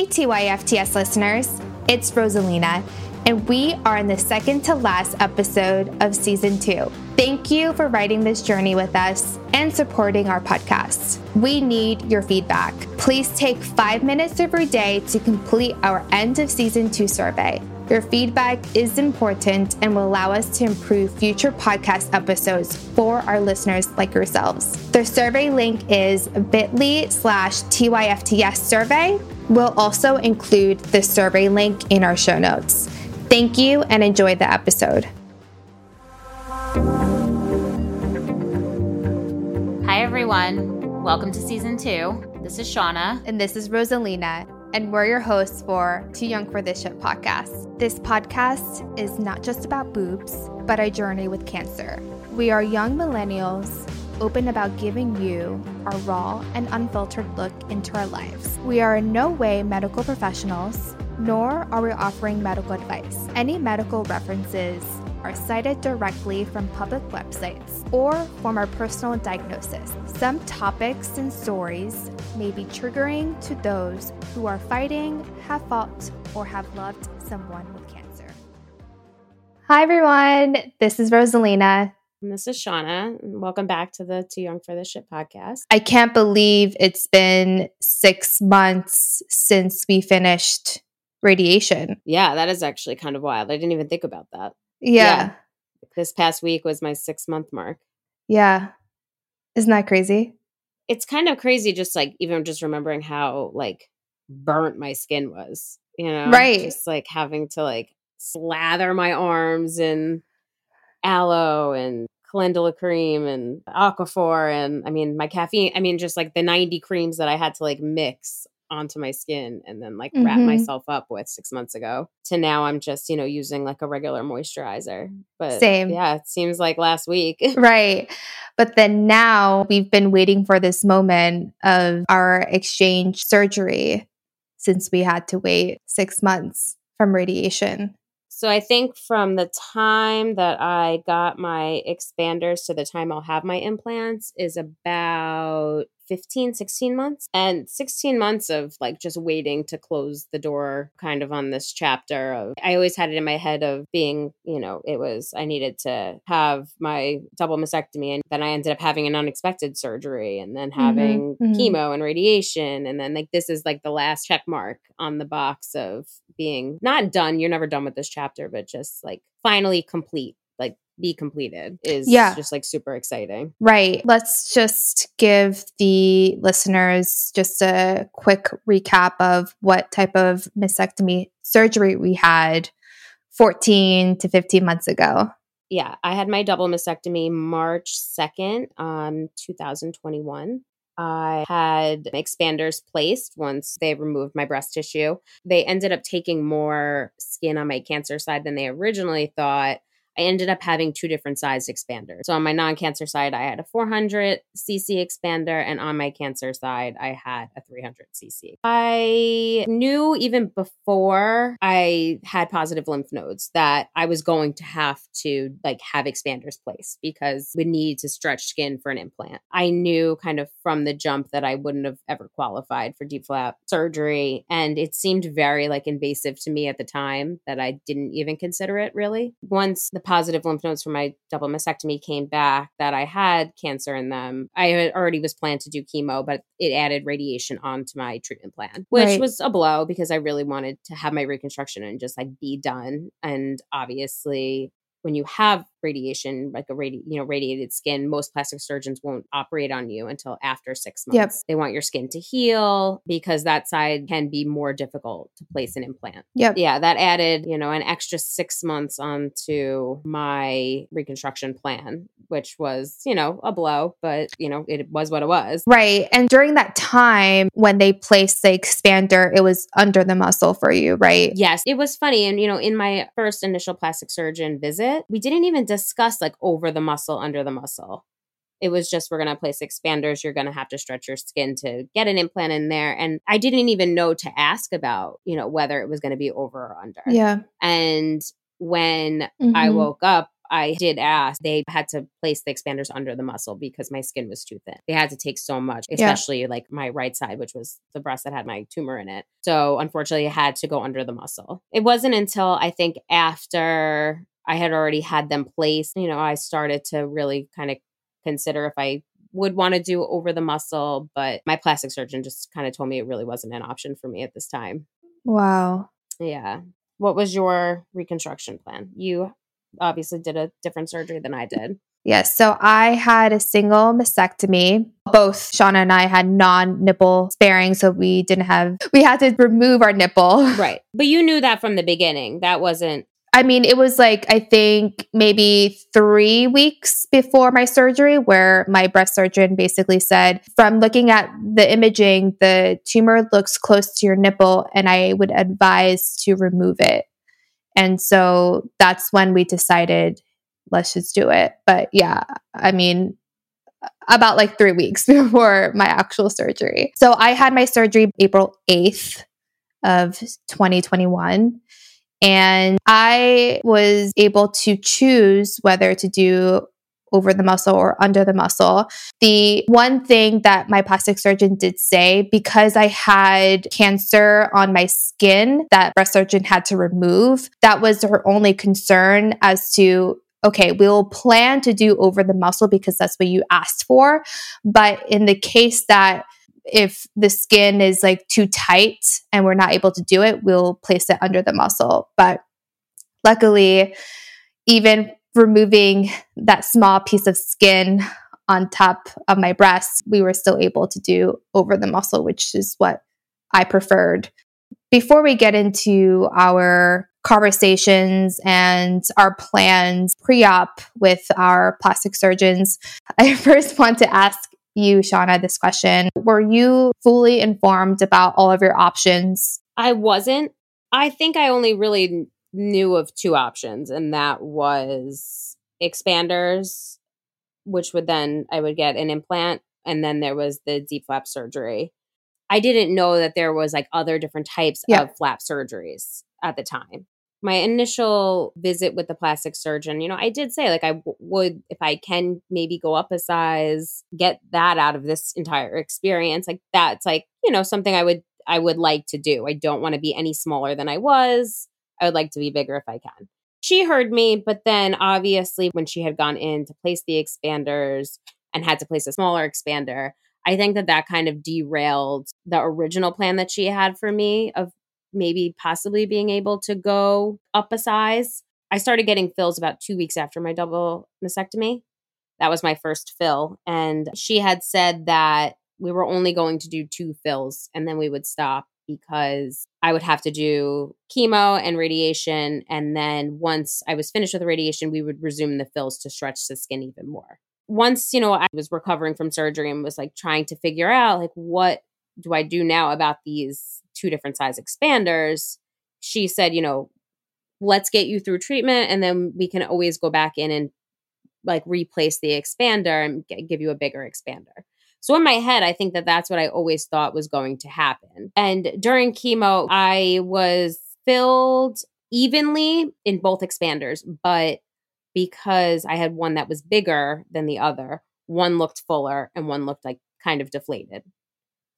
Hey, TYFTS listeners, it's Rosalina, and we are in the second to last episode of season two. Thank you for writing this journey with us and supporting our podcast. We need your feedback. Please take five minutes every day to complete our end of season two survey. Your feedback is important and will allow us to improve future podcast episodes for our listeners like yourselves. The survey link is bit.ly slash TYFTS survey. We'll also include the survey link in our show notes. Thank you and enjoy the episode. Hi, everyone. Welcome to season two. This is Shauna. And this is Rosalina and we're your hosts for Too Young for This Shit podcast. This podcast is not just about boobs, but a journey with cancer. We are young millennials open about giving you a raw and unfiltered look into our lives. We are in no way medical professionals, nor are we offering medical advice. Any medical references are cited directly from public websites or from our personal diagnosis. Some topics and stories may be triggering to those who are fighting, have fought, or have loved someone with cancer. Hi, everyone. This is Rosalina. And this is Shauna. Welcome back to the Too Young for This Shit podcast. I can't believe it's been six months since we finished radiation. Yeah, that is actually kind of wild. I didn't even think about that. Yeah. yeah. This past week was my six month mark. Yeah. Isn't that crazy? It's kind of crazy just like even just remembering how like burnt my skin was, you know? Right. Just like having to like slather my arms in aloe and calendula cream and aquaphor and I mean my caffeine I mean just like the 90 creams that I had to like mix onto my skin and then like mm-hmm. wrap myself up with six months ago to now I'm just, you know, using like a regular moisturizer. But same. Yeah, it seems like last week. right. But then now we've been waiting for this moment of our exchange surgery since we had to wait six months from radiation. So I think from the time that I got my expanders to the time I'll have my implants is about 15, 16 months. And 16 months of like just waiting to close the door kind of on this chapter of I always had it in my head of being, you know, it was I needed to have my double mastectomy and then I ended up having an unexpected surgery and then mm-hmm, having mm-hmm, chemo and radiation and then like this is like the last check mark on the box of being not done. You're never done with this chapter, but just like finally complete like be completed is yeah. just like super exciting. Right. Let's just give the listeners just a quick recap of what type of mastectomy surgery we had 14 to 15 months ago. Yeah, I had my double mastectomy March 2nd, um 2021. I had expanders placed once they removed my breast tissue. They ended up taking more skin on my cancer side than they originally thought. I ended up having two different size expanders. So on my non-cancer side, I had a 400 cc expander, and on my cancer side, I had a 300 cc. I knew even before I had positive lymph nodes that I was going to have to like have expanders placed because we need to stretch skin for an implant. I knew kind of from the jump that I wouldn't have ever qualified for DIEP flap surgery, and it seemed very like invasive to me at the time that I didn't even consider it really. Once the the positive lymph nodes from my double mastectomy came back that I had cancer in them. I already was planned to do chemo, but it added radiation onto my treatment plan, which right. was a blow because I really wanted to have my reconstruction and just like be done. And obviously, when you have radiation, like a radi- you know radiated skin, most plastic surgeons won't operate on you until after six months. Yep. They want your skin to heal because that side can be more difficult to place an implant. Yep. Yeah, that added you know an extra six months onto my reconstruction plan, which was you know a blow, but you know it was what it was. Right. And during that time when they placed the expander, it was under the muscle for you, right? Yes, it was funny, and you know in my first initial plastic surgeon visit, we didn't even discuss like over the muscle, under the muscle. It was just, we're going to place expanders. You're going to have to stretch your skin to get an implant in there. And I didn't even know to ask about, you know, whether it was going to be over or under. Yeah. And when mm-hmm. I woke up, I did ask, they had to place the expanders under the muscle because my skin was too thin. They had to take so much, especially yeah. like my right side, which was the breast that had my tumor in it. So unfortunately, it had to go under the muscle. It wasn't until I think after I had already had them placed, you know, I started to really kind of consider if I would want to do over the muscle, but my plastic surgeon just kind of told me it really wasn't an option for me at this time. Wow. Yeah. What was your reconstruction plan? You obviously did a different surgery than I did. Yes. So I had a single mastectomy. Both Shauna and I had non nipple sparing. So we didn't have, we had to remove our nipple. Right. But you knew that from the beginning. That wasn't I mean, it was like, I think maybe three weeks before my surgery, where my breast surgeon basically said, from looking at the imaging, the tumor looks close to your nipple, and I would advise to remove it. And so that's when we decided, let's just do it. But yeah, I mean, about like three weeks before my actual surgery. So I had my surgery April 8th of 2021. And I was able to choose whether to do over the muscle or under the muscle. The one thing that my plastic surgeon did say, because I had cancer on my skin that breast surgeon had to remove, that was her only concern as to okay, we'll plan to do over the muscle because that's what you asked for. But in the case that if the skin is like too tight and we're not able to do it, we'll place it under the muscle. But luckily, even removing that small piece of skin on top of my breast, we were still able to do over the muscle, which is what I preferred. Before we get into our conversations and our plans pre op with our plastic surgeons, I first want to ask you, Shauna, this question. Were you fully informed about all of your options? I wasn't. I think I only really knew of two options, and that was expanders, which would then I would get an implant, and then there was the DIEP flap surgery. I didn't know that there was like other different types yeah. of flap surgeries at the time my initial visit with the plastic surgeon, you know, I did say like I w- would if I can maybe go up a size, get that out of this entire experience. Like that's like, you know, something I would I would like to do. I don't want to be any smaller than I was. I would like to be bigger if I can. She heard me, but then obviously when she had gone in to place the expanders and had to place a smaller expander, I think that that kind of derailed the original plan that she had for me of maybe possibly being able to go up a size. I started getting fills about two weeks after my double mastectomy. That was my first fill. And she had said that we were only going to do two fills and then we would stop because I would have to do chemo and radiation. And then once I was finished with the radiation, we would resume the fills to stretch the skin even more. Once, you know, I was recovering from surgery and was like trying to figure out like what do I do now about these two different size expanders? She said, you know, let's get you through treatment and then we can always go back in and like replace the expander and give you a bigger expander. So in my head, I think that that's what I always thought was going to happen. And during chemo, I was filled evenly in both expanders, but because I had one that was bigger than the other, one looked fuller and one looked like kind of deflated.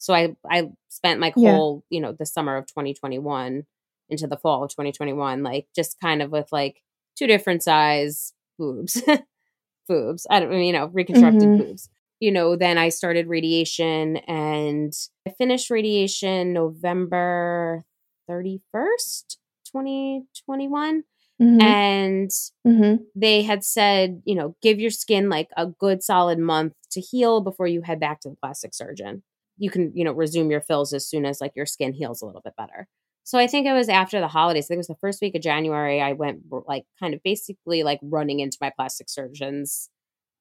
So I I spent my whole, yeah. you know, the summer of 2021 into the fall of 2021 like just kind of with like two different size boobs. boobs. I don't you know, reconstructed mm-hmm. boobs. You know, then I started radiation and I finished radiation November 31st, 2021. Mm-hmm. And mm-hmm. they had said, you know, give your skin like a good solid month to heal before you head back to the plastic surgeon you can you know resume your fills as soon as like your skin heals a little bit better. So i think it was after the holidays i think it was the first week of january i went like kind of basically like running into my plastic surgeons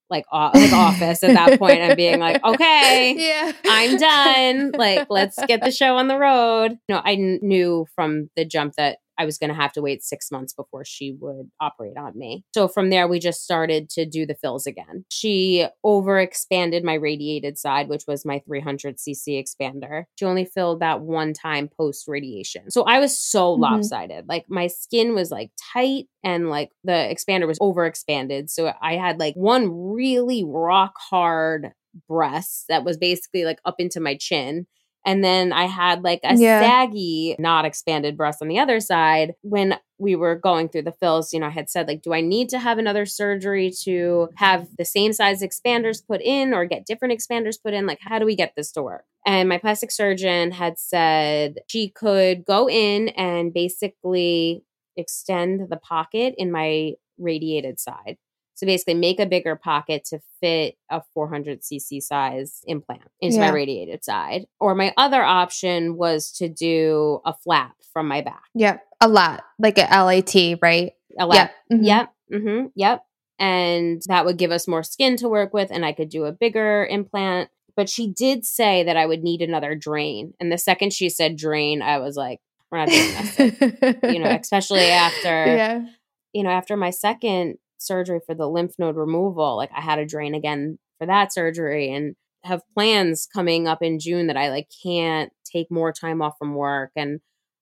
like, like office at that point and being like okay yeah. I'm done. Like let's get the show on the road. You know I kn- knew from the jump that I was going to have to wait six months before she would operate on me. So from there, we just started to do the fills again. She overexpanded my radiated side, which was my 300cc expander. She only filled that one time post radiation. So I was so mm-hmm. lopsided. Like my skin was like tight and like the expander was overexpanded. So I had like one really rock hard breast that was basically like up into my chin and then I had like a yeah. saggy, not expanded breast on the other side. When we were going through the fills, you know, I had said, like, do I need to have another surgery to have the same size expanders put in or get different expanders put in? Like, how do we get this to work? And my plastic surgeon had said she could go in and basically extend the pocket in my radiated side. So basically, make a bigger pocket to fit a 400cc size implant into yeah. my radiated side. Or my other option was to do a flap from my back. Yep. A lot, like a LAT, right? A lot. Yep. Mm-hmm. Yep. Mm-hmm. Yep. And that would give us more skin to work with, and I could do a bigger implant. But she did say that I would need another drain. And the second she said drain, I was like, we're not doing this. you know, especially after, yeah. you know, after my second surgery for the lymph node removal. Like I had a drain again for that surgery and have plans coming up in June that I like can't take more time off from work. And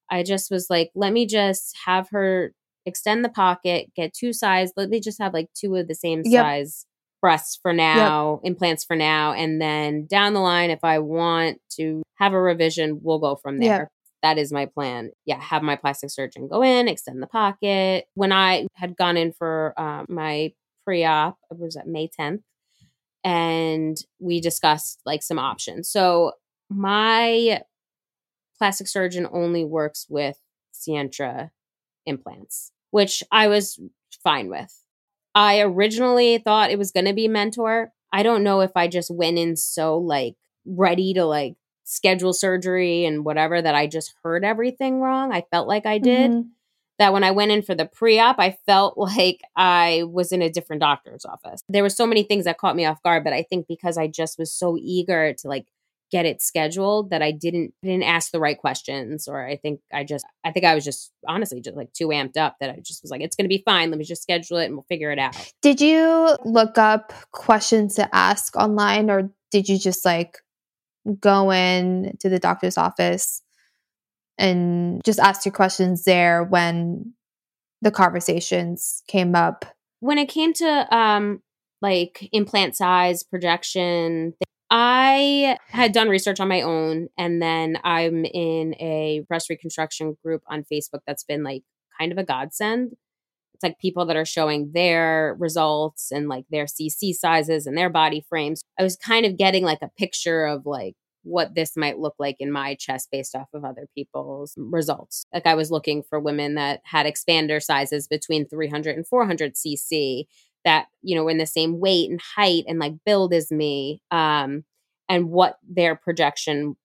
I just was like, let me just have her extend the pocket, get two size. Let me just have like two of the same yep. size breasts for now, yep. implants for now. And then down the line, if I want to have a revision, we'll go from there. Yep that is my plan. Yeah, have my plastic surgeon go in, extend the pocket. When I had gone in for um, my pre op, it was at May 10th, and we discussed like some options. So, my plastic surgeon only works with Sientra implants, which I was fine with. I originally thought it was going to be Mentor. I don't know if I just went in so like ready to like schedule surgery and whatever that I just heard everything wrong. I felt like I did. Mm-hmm. That when I went in for the pre op, I felt like I was in a different doctor's office. There were so many things that caught me off guard, but I think because I just was so eager to like get it scheduled that I didn't didn't ask the right questions or I think I just I think I was just honestly just like too amped up that I just was like it's going to be fine let me just schedule it and we'll figure it out. Did you look up questions to ask online or did you just like go in to the doctor's office and just ask your questions there when the conversations came up. When it came to um like implant size projection i had done research on my own and then i'm in a breast reconstruction group on facebook that's been like kind of a godsend it's like people that are showing their results and like their CC sizes and their body frames. I was kind of getting like a picture of like what this might look like in my chest based off of other people's results. Like I was looking for women that had expander sizes between 300 and 400 cc that, you know, were in the same weight and height and like build as me um and what their projection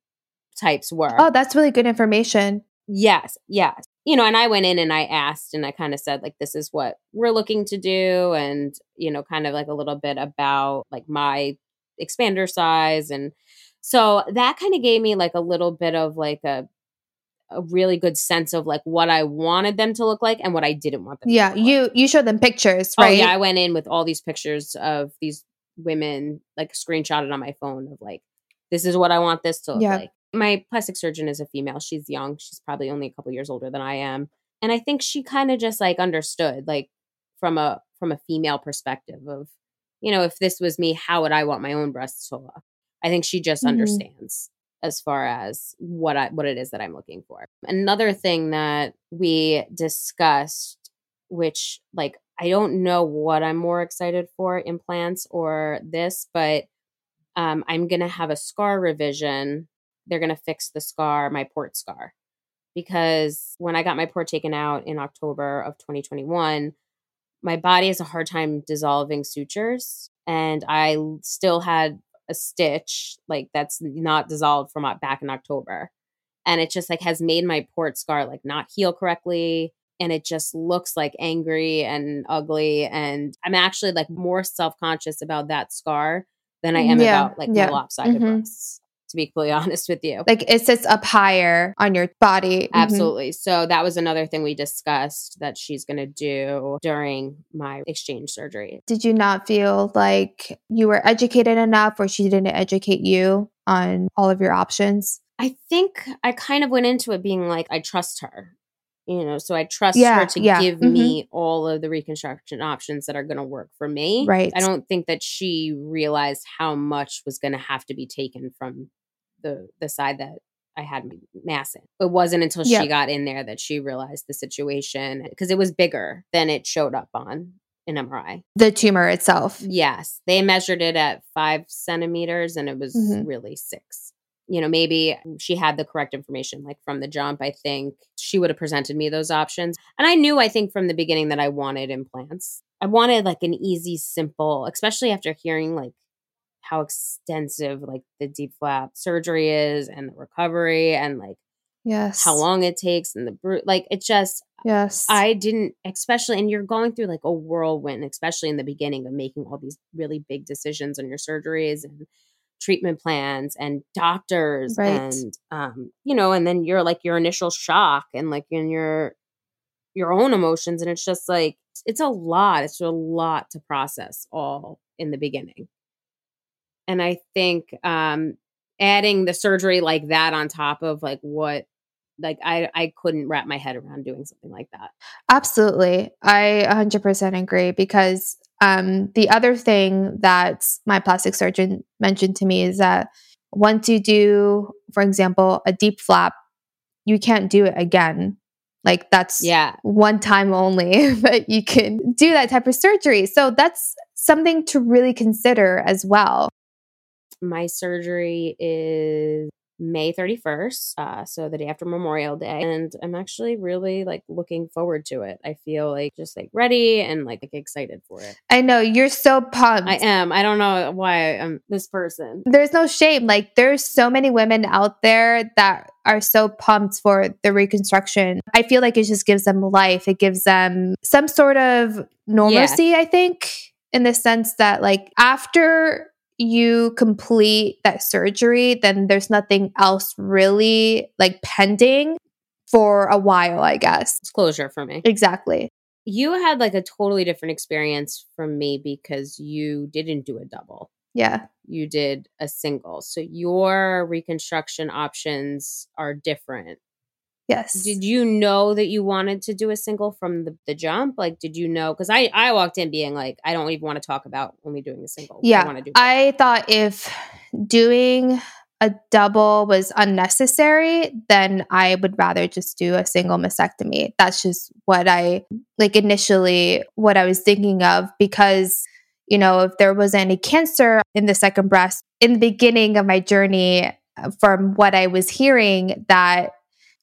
types were. Oh, that's really good information. Yes, yes you know, and I went in and I asked and I kind of said, like, this is what we're looking to do. And, you know, kind of like a little bit about like my expander size. And so that kind of gave me like a little bit of like a, a really good sense of like what I wanted them to look like and what I didn't want them yeah, you like. you showed them pictures, right? Oh, yeah, I went in with all these pictures of these women like screenshotted on my phone of like this is what I want this to look yeah. like my plastic surgeon is a female. She's young. She's probably only a couple years older than I am. And I think she kind of just like understood like from a from a female perspective of you know, if this was me, how would I want my own breasts to look? I think she just mm-hmm. understands as far as what I what it is that I'm looking for. Another thing that we discussed which like I don't know what I'm more excited for implants or this, but um, I'm going to have a scar revision they're going to fix the scar, my port scar. Because when I got my port taken out in October of 2021, my body has a hard time dissolving sutures. And I still had a stitch like that's not dissolved from back in October. And it just like has made my port scar like not heal correctly. And it just looks like angry and ugly. And I'm actually like more self conscious about that scar than I am yeah. about like yeah. the lopsided mm-hmm. breasts to be completely honest with you. Like it sits up higher on your body. Mhm. Absolutely. So that was another thing we discussed that she's going to do during my exchange surgery. Did you not feel like you were educated enough or she didn't educate you on all of your options? I think I kind of went into it being like, I trust her. You know, so I trust Yeah, her to yeah, give mhm. me all of the reconstruction options that are going to work for me. Right. I don't think that she realized how much was going to have to be taken from the the side that I had my mass in. It wasn't until Yeah. she got in there that she realized the situation because it was bigger than it showed up on an MRI. The tumor itself. Yes, they measured it at five centimeters and it was Mhm. really six. You know, maybe she had the correct information, like from the jump. I think she would have presented me those options. And I knew, I think, from the beginning that I wanted implants. I wanted like an easy, simple, especially after hearing like how extensive like the DIEP flap surgery is and the recovery and like Yes. how long it takes and the bru- like it just Yes. I didn't, especially, and you're going through like a whirlwind, especially in the beginning of making all these really big decisions on your surgeries and treatment plans and doctors Right. and um you know and then you're like your initial shock and like in your your own emotions and it's just like it's a lot it's a lot to process all in the beginning and i think um adding the surgery like that on top of like what like i i couldn't wrap my head around doing something like that Absolutely. I 100% agree because um, the other thing that my plastic surgeon mentioned to me is that once you do, for example, a DIEP flap, you can't do it again. Like that's yeah one time only, but you can do that type of surgery. So that's something to really consider as well. My surgery is May 31st, uh, so the day after Memorial Day. And I'm actually really like looking forward to it. I feel like just like ready and like excited for it. I know you're so pumped. I am. I don't know why I'm this person. there's no shame. Like there's so many women out there that are so pumped for the reconstruction. I feel like it just gives them life. It gives them some sort of normalcy, I think, in the sense that like after you complete that surgery, then there's nothing else really like pending for a while, I guess. It's closure for me. Exactly. You had like a totally different experience from me because you didn't do a double. Yeah. You did a single. So your reconstruction options are different. Yes. did you know that you wanted to do a single from the, the jump? Like did you know? Because i i walked in being like i don't even want to talk about only doing a single. Yeah, i do I thought if doing a double was unnecessary, then I would rather just do a single mastectomy. That's just what I like initially what I was thinking of because you know, if there was any cancer in the second breast in the beginning of my journey uh, from what I was hearing that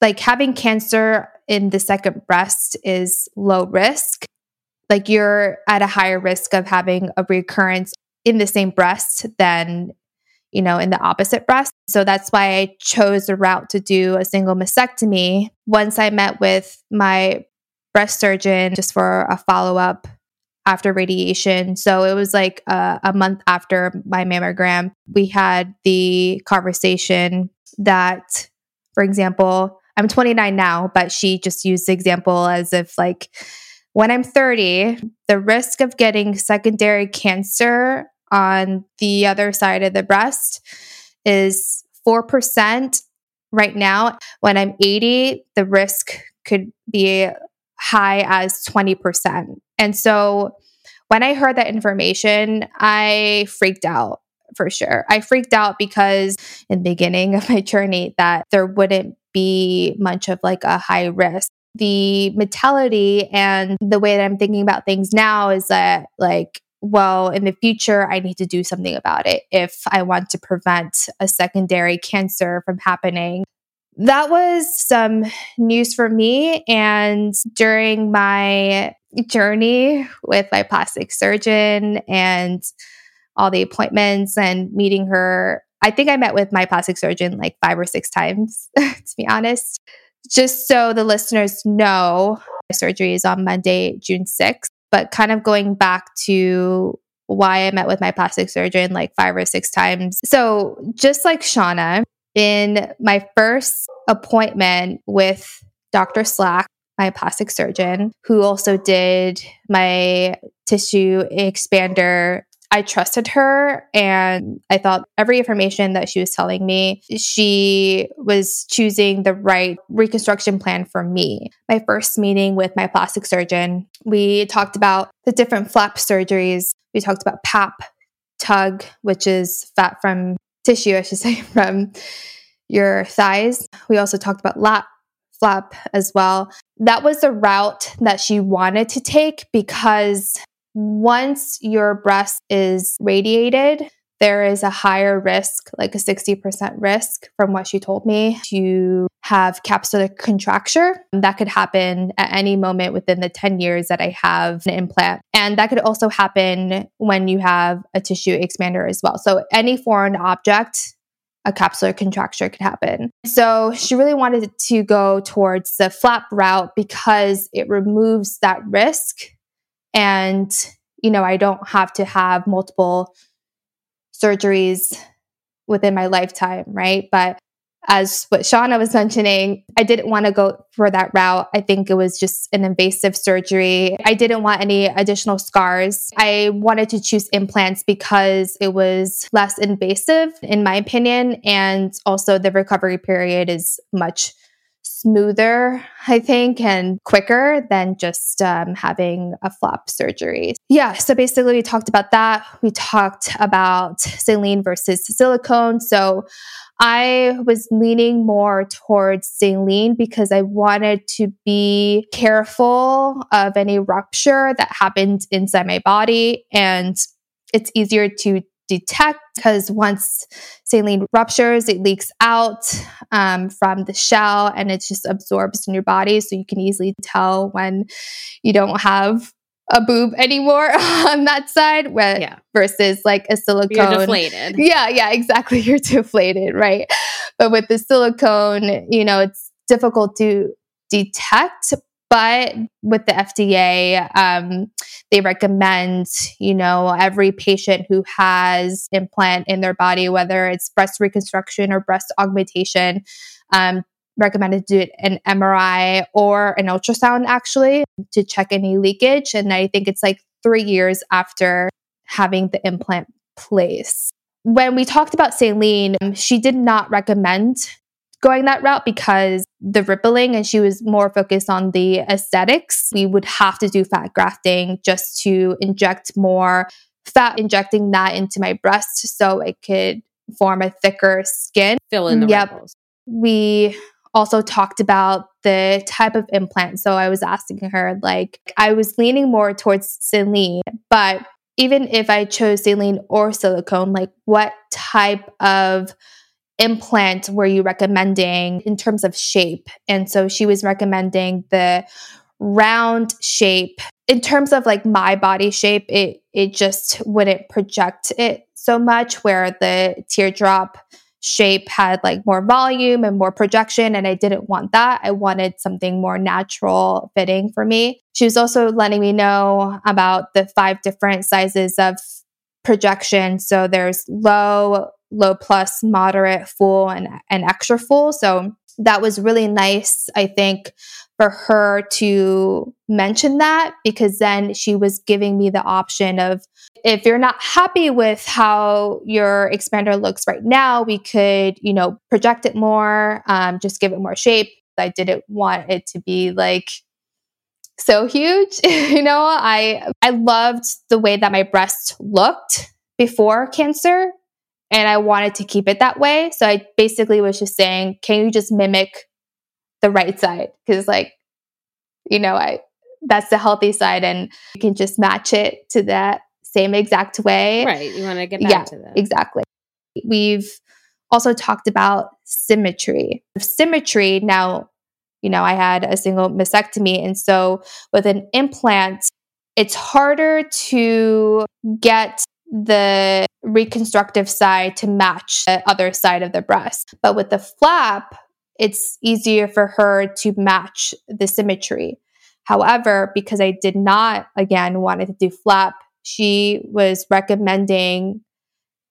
like having cancer in the second breast is low risk. Like you're at a higher risk of having a recurrence in the same breast than you know in the opposite breast. So that's why i chose the route to do a single mastectomy. Once i met with my breast surgeon just for a follow-up after radiation. So it was like a, a month after my mammogram we had the conversation that for example i'm 29 now but she just used the example as if like when i'm 30 the risk of getting secondary cancer on the other side of the breast is 4% right now. When I'm 80, the risk could be high as 20%. And so when I heard that information, I freaked out for sure. I freaked out because in the beginning of my journey that there wouldn't be much of like a high risk. The mentality and the way that I'm thinking about things now is that like well, in the future, I need to do something about it if I want to prevent a secondary cancer from happening. That was some news for me. And during my journey with my plastic surgeon and all the appointments and meeting her, I think I met with my plastic surgeon like five or six times, to be honest. Just so the listeners know, my surgery is on Monday, June 6th but kind of going back to why I met with my plastic surgeon like five or six times. So, just like Shauna, in my first appointment with Dr. Slack, my plastic surgeon, who also did my tissue expander I trusted her and I thought every information that she was telling me, she was choosing the right reconstruction plan for me. My first meeting with my plastic surgeon, we talked about the different flap surgeries. We talked about PAP, TUG, which is fat from tissue, I should say, from your thighs. We also talked about LAT flap as well. That was the route that she wanted to take because once your breast is radiated, there is a higher risk, like a 60% risk from what she told me, to have capsular contracture. That could happen at any moment within the 10 years that I have an implant. And that could also happen when you have a tissue expander as well. So, any foreign object, a capsular contracture could happen. So, she really wanted to go towards the flap route because it removes that risk and you know i don't have to have multiple surgeries within my lifetime right but as what Shauna was mentioning, I didn't want to go for that route. I think it was just an invasive surgery. I didn't want any additional scars. I wanted to choose implants because it was less invasive, in my opinion. And also, the recovery period is much smoother, I think, and quicker than just um, having a flap surgery. Yeah, so basically, we talked about that. We talked about saline versus silicone. So I was leaning more towards saline because I wanted to be careful of any rupture that happened inside my body. And it's easier to detect because once saline ruptures, it leaks out um, from the shell and it just absorbs in your body. So you can easily tell when you don't have a boob anymore on that side where, yeah. versus like a silicone. You're deflated. Yeah, yeah, exactly. You're deflated, right? But with the silicone, you know, it's difficult to detect, but with the FDA, um, they recommend, you know, every patient who has implant in their body, whether it's breast reconstruction or breast augmentation, um, recommended to do an MRI or an ultrasound actually to check any leakage. And I think it's like three years after having the implant placed. When we talked about saline, she did not recommend going that route because the rippling and she was more focused on the aesthetics. We would have to do fat grafting just to inject more fat, injecting that into my breast so it could form a thicker skin. Fill in the yep. ripples. We also talked about the type of implant. So I was asking her, like, I was leaning more towards saline, but even if I chose saline or silicone, like, what type of implant were you recommending in terms of shape? And so she was recommending the round shape. In terms of like my body shape, it it just wouldn't project it so much where the teardrop shape had like more volume and more projection and I didn't want that. I wanted something more natural fitting for me. She was also letting me know about the five different sizes of projection. So there's low, low plus, moderate, full, and, and extra full. So that was really nice, I think, for her to mention that because then she was giving me the option of if you're not happy with how your expander looks right now, we could, you know, project it more, um, just give it more shape. I didn't want it to be like so huge. you know, I I loved the way that my breast looked before cancer and I wanted to keep it that way. So I basically was just saying, can you just mimic the right side? Cuz like you know, I that's the healthy side and you can just match it to that same exact way. Right. You want to get back yeah, to that. Exactly. We've also talked about symmetry. Symmetry now you know, I had a single mastectomy. And so with an implant, it's harder to get the reconstructive side to match the other side of the breast. But with the flap, it's easier for her to match the symmetry. However, because I did not, again, wanted to do flap she was recommending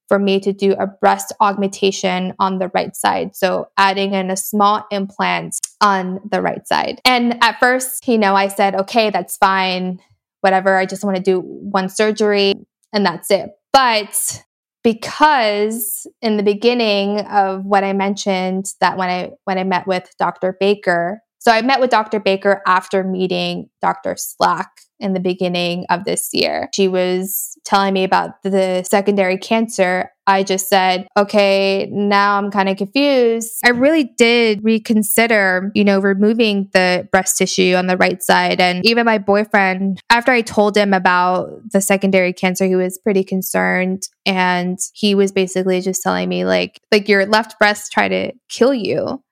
for me to do a breast augmentation on the right side. So adding in a small implant on the right side. And at first, you know, I said, okay, that's fine. Whatever. I just want to do one surgery and that's it. But because in the beginning of what I mentioned that when I when I met with Dr. Baker, so I met with Dr. Baker after meeting Dr. Slack in the beginning of this year. She was telling me about the secondary cancer. I just said, okay, now I'm kind of confused. I really did reconsider, you know, removing the breast tissue on the right side. And even my boyfriend, after I told him about the secondary cancer, he was pretty concerned. And he was basically just telling me, like, like your left breast tried to kill you.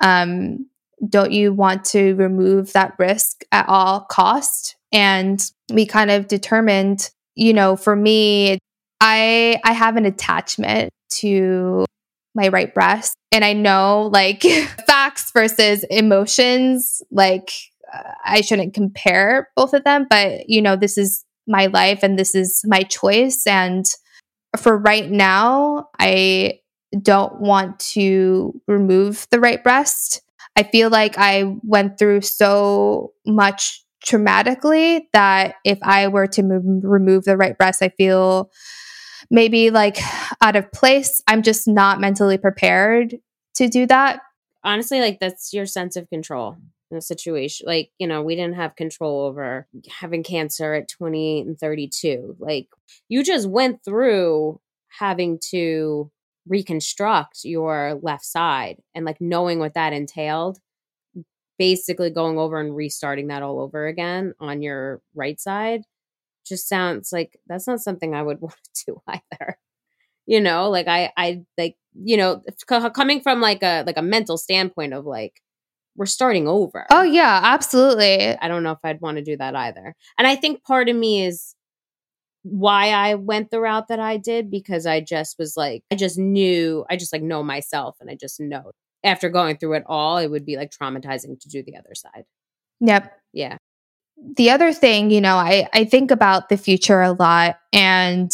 Um, don't you want to remove that risk at all cost? And we kind of determined, you know, for me, I I have an attachment to my right breast. And I know like facts versus emotions, like uh, I shouldn't compare both of them, but you know, this is my life and this is my choice. And for right now, I don't want to remove the right breast I feel like I went through so much traumatically that if I were to move, remove the right breast, I feel maybe like out of place. I'm just not mentally prepared to do that. Honestly, like that's your sense of control in a situation. Like, you know, we didn't have control over having cancer at 28 and 32. Like, you just went through having to reconstruct your left side and like knowing what that entailed basically going over and restarting that all over again on your right side just sounds like that's not something I would want to do either. You know, like I I like you know coming from like a like a mental standpoint of like we're starting over. Oh yeah, absolutely. I don't know if I'd want to do that either. And I think part of me is why I went the route that I did because I just was like, I just knew, I just like know myself and I just know after going through it all, it would be like traumatizing to do the other side. Yep. Yeah. The other thing, you know, I, I think about the future a lot and,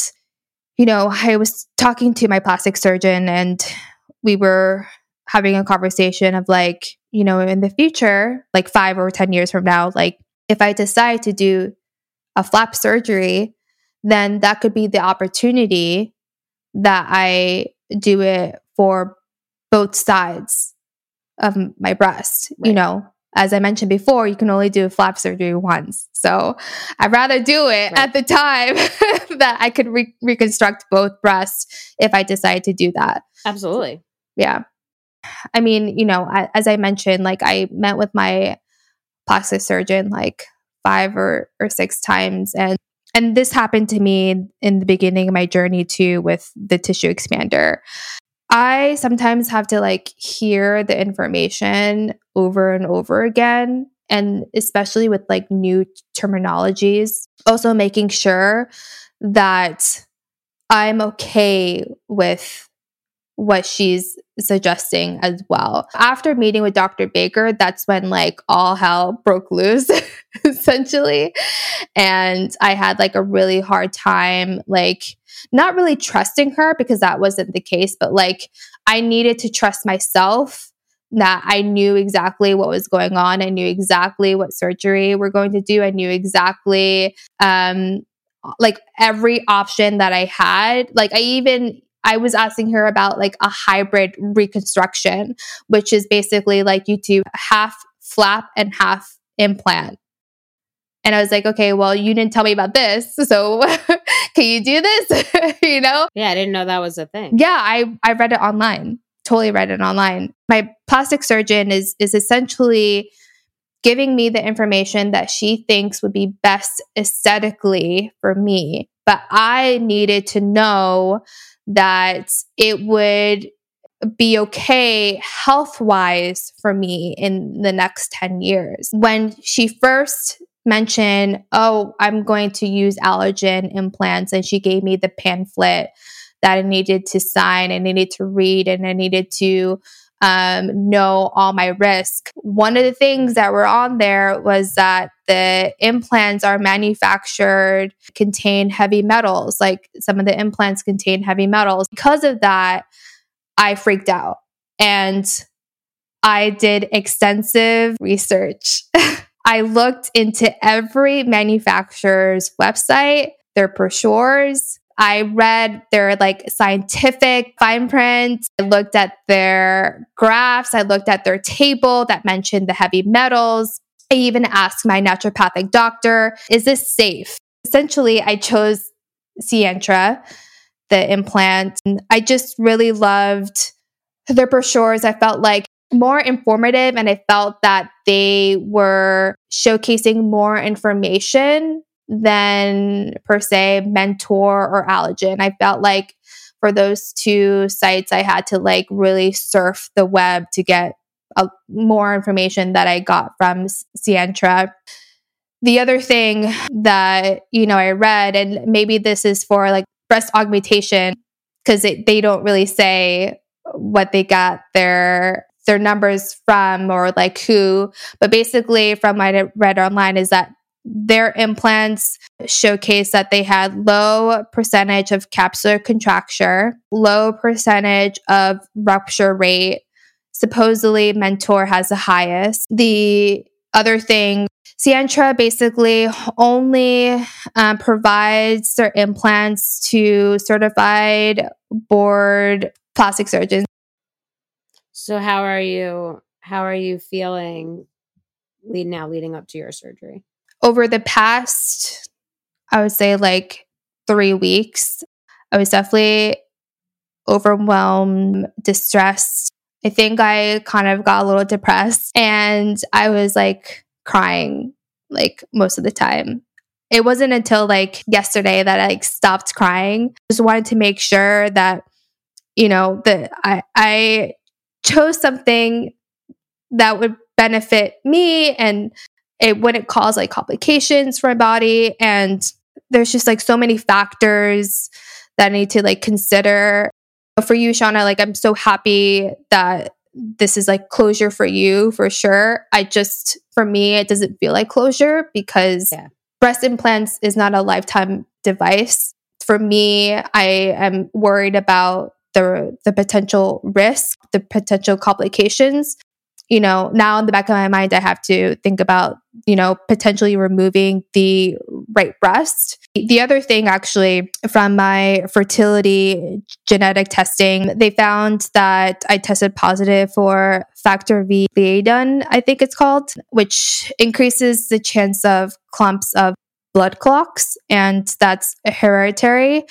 you know, I was talking to my plastic surgeon and we were having a conversation of like, you know, in the future, like five or 10 years from now, like if I decide to do a flap surgery, then that could be the opportunity that I do it for both sides of my breast. Right. You know, as I mentioned before, you can only do flap surgery once. So I'd rather do it right. at the time that I could re- reconstruct both breasts if I decide to do that. Absolutely. Yeah. I mean, you know, as I mentioned, like I met with my plastic surgeon like five or, or six times and and this happened to me in the beginning of my journey too with the tissue expander. I sometimes have to like hear the information over and over again. And especially with like new terminologies, also making sure that I'm okay with what she's suggesting as well. After meeting with Dr. Baker, that's when like all hell broke loose essentially. And I had like a really hard time like not really trusting her because that wasn't the case, but like I needed to trust myself that I knew exactly what was going on. I knew exactly what surgery we're going to do. I knew exactly um like every option that I had. Like I even I was asking her about like a hybrid reconstruction, which is basically like you do half flap and half implant. And I was like, okay, well, you didn't tell me about this. So can you do this? you know? Yeah, I didn't know that was a thing. Yeah, I, I read it online. Totally read it online. My plastic surgeon is is essentially giving me the information that she thinks would be best aesthetically for me. But I needed to know that it would be okay health wise for me in the next 10 years. When she first mentioned, Oh, I'm going to use Allergan implants, and she gave me the pamphlet that I needed to sign and I needed to read and I needed to um, know all my risk. One of the things that were on there was that the implants are manufactured contain heavy metals. Like some of the implants contain heavy metals. Because of that, I freaked out and I did extensive research. I looked into every manufacturer's website, their brochures, I read their like scientific fine print. I looked at their graphs. I looked at their table that mentioned the heavy metals. I even asked my naturopathic doctor, is this safe? Essentially, I chose Sientra, the implant. I just really loved their brochures. I felt like more informative and I felt that they were showcasing more information than per se mentor or Allergan. I felt like for those two sites, I had to like really surf the web to get a, more information that I got from Sientra. The other thing that, you know, I read, and maybe this is for like breast augmentation, because they don't really say what they got their their numbers from or like who but basically from what i read online is that their implants showcase that they had low percentage of capsular contracture, low percentage of rupture rate. Supposedly, Mentor has the highest. The other thing, Sientra basically only um, provides their implants to certified board plastic surgeons. So, how are you? How are you feeling lead now leading up to your surgery? Over the past, I would say like three weeks, I was definitely overwhelmed, distressed. I think I kind of got a little depressed and I was like crying like most of the time. It wasn't until like yesterday that I like stopped crying. Just wanted to make sure that you know that I I chose something that would benefit me and it wouldn't cause like complications for my body. And there's just like so many factors that I need to like consider. For you, Shauna, like I'm so happy that this is like closure for you for sure. I just, for me, it doesn't feel like closure because yeah. breast implants is not a lifetime device. For me, I am worried about the the potential risk, the potential complications you know, now in the back of my mind, I have to think about, you know, potentially removing the right breast. The other thing, actually, from my fertility genetic testing, they found that I tested positive for factor V Leiden, I think it's called, which increases the chance of clumps of blood clots, and that's hereditary.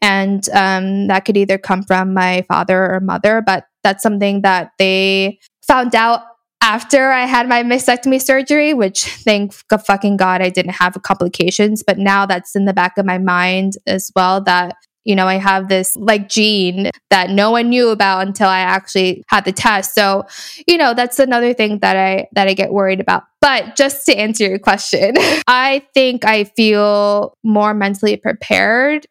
And um, that could either come from my father or mother, but that's something that they found out after I had my mastectomy surgery, which thank fucking God I didn't have complications. But now that's in the back of my mind as well that, you know, I have this like gene that no one knew about until I actually had the test. So, you know, that's another thing that I that I get worried about. But just to answer your question, I think I feel more mentally prepared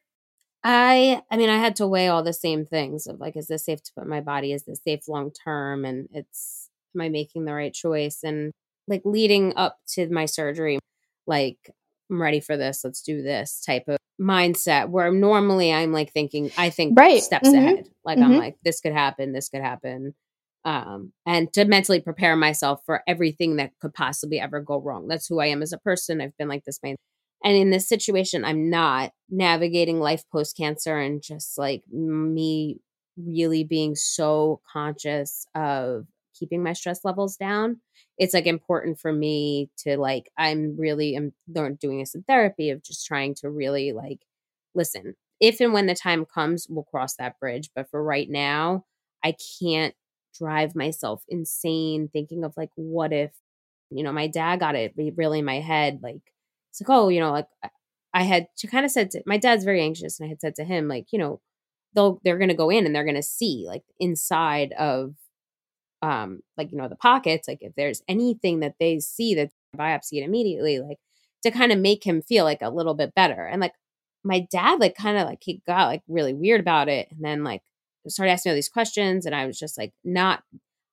I I mean I had to weigh all the same things of like is this safe to put my body is this safe long term and it's am I making the right choice? And like leading up to my surgery, like I'm ready for this, let's do this type of mindset where normally I'm like thinking, I think right. steps mm-hmm. ahead. Like mm-hmm. I'm like, this could happen, this could happen. Um, and to mentally prepare myself for everything that could possibly ever go wrong. That's who I am as a person. I've been like this my and in this situation, I'm not navigating life post cancer and just like me really being so conscious of keeping my stress levels down. It's like important for me to like i'm really am doing this in therapy of just trying to really like listen if and when the time comes we'll cross that bridge. But for right now i can't drive myself insane thinking of like what if you know my dad got it really in my head like it's like oh you know like i had to kind of said to my dad's very anxious and i had said to him like you know they'll they're gonna go in and they're gonna see like inside of um like you know the pockets like if there's anything that they see that biopsy it immediately like to kind of make him feel like a little bit better. And like my dad like kind of like he got like really weird about it and then like started asking all these questions and i was just like not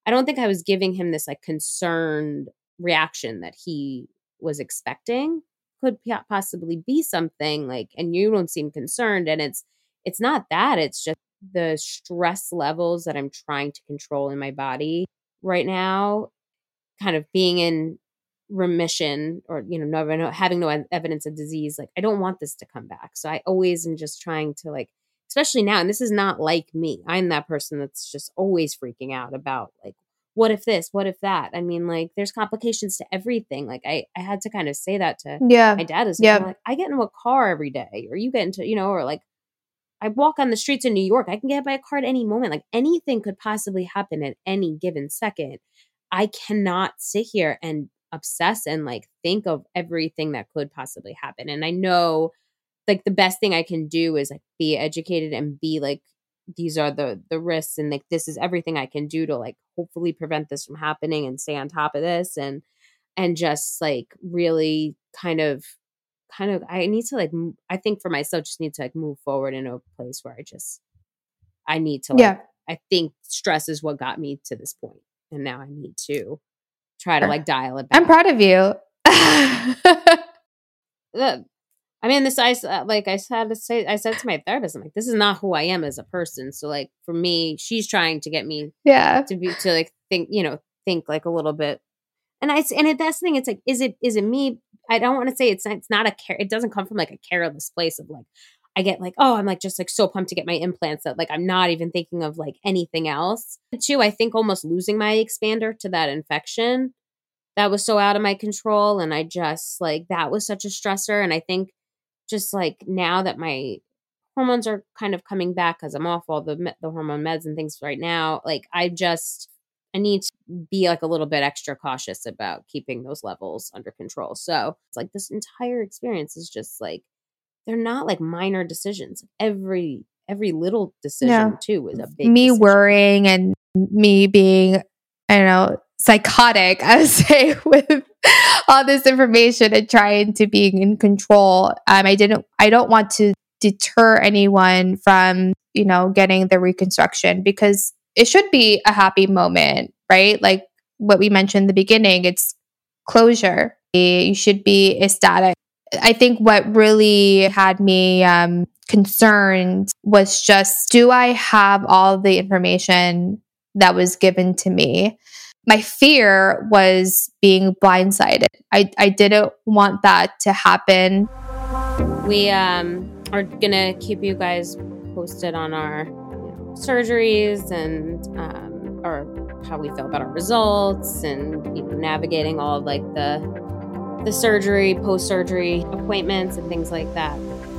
I don't think I was giving him this like concerned reaction that he was expecting could possibly be something like and you don't seem concerned and it's it's not that it's just the stress levels that I'm trying to control in my body right now kind of being in remission or you know no, having no evidence of disease like i don't want this to come back. So i always am just trying to like especially now and this is not like me. I'm that person that's just always freaking out about like what if this what if that i mean like there's complications to everything like i i had to kind of say that to yeah my dad is yeah like i get into a car every day or you get into you know or like i walk on the streets in new york i can get by a car at any moment like anything could possibly happen at any given second i cannot sit here and obsess and like think of everything that could possibly happen. And I know like the best thing I can do is like be educated and be like these are the the risks and like this is everything I can do to like hopefully prevent this from happening and stay on top of this and and just like really kind of kind of I need to like I think for myself just need to like move forward in a place where I just I need to like, yeah I think stress is what got me to this point and now I need to try to like dial it back. I'm proud of you. I mean, this I like I said to say I said to my therapist, I'm like, this is not who I am as a person. So like for me, she's trying to get me yeah to be to like think you know think like a little bit. And I and it, that's the thing. It's like, is it is it me? I don't want to say it's it's not a care. It doesn't come from like a careless place of like I get like, oh, I'm like just like so pumped to get my implants that like I'm not even thinking of like anything else. Two, I think almost losing my expander to that infection that was so out of my control. And I just like that was such a stressor. And I think just like now that my hormones are kind of coming back because I'm off all the the hormone meds and things right now, like I just I need to be like a little bit extra cautious about keeping those levels under control. So it's like this entire experience is just like they're not like minor decisions. Every every little decision yeah. too is a big me decision. worrying and me being I don't know psychotic I would say with all this information and trying to be in control. Um, I didn't I don't want to deter anyone from you know getting the reconstruction because it should be a happy moment, right? Like what we mentioned in the beginning, it's closure. You should be ecstatic I think what really had me um, concerned was just do I have all the information that was given to me? My fear was being blindsided. I, I didn't want that to happen. We um, are going to keep you guys posted on our you know, surgeries and um, or how we feel about our results and you know, navigating all of like the the surgery, post surgery appointments, and things like that.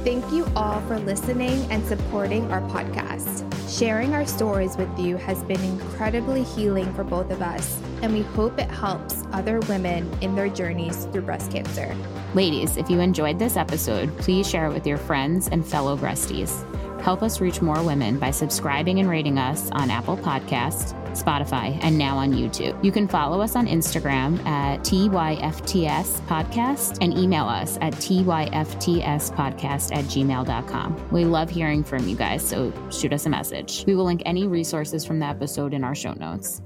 Thank you all for listening and supporting our podcast. Sharing our stories with you has been incredibly healing for both of us, and we hope it helps other women in their journeys through breast cancer. Ladies, if you enjoyed this episode, please share it with your friends and fellow breasties. Help us reach more women by subscribing and rating us on Apple Podcasts Spotify, and now on YouTube. You can follow us on Instagram at TYFTS Podcast and email us at TYFTSPodcast at gmail.com. We love hearing from you guys, so shoot us a message. We will link any resources from the episode in our show notes.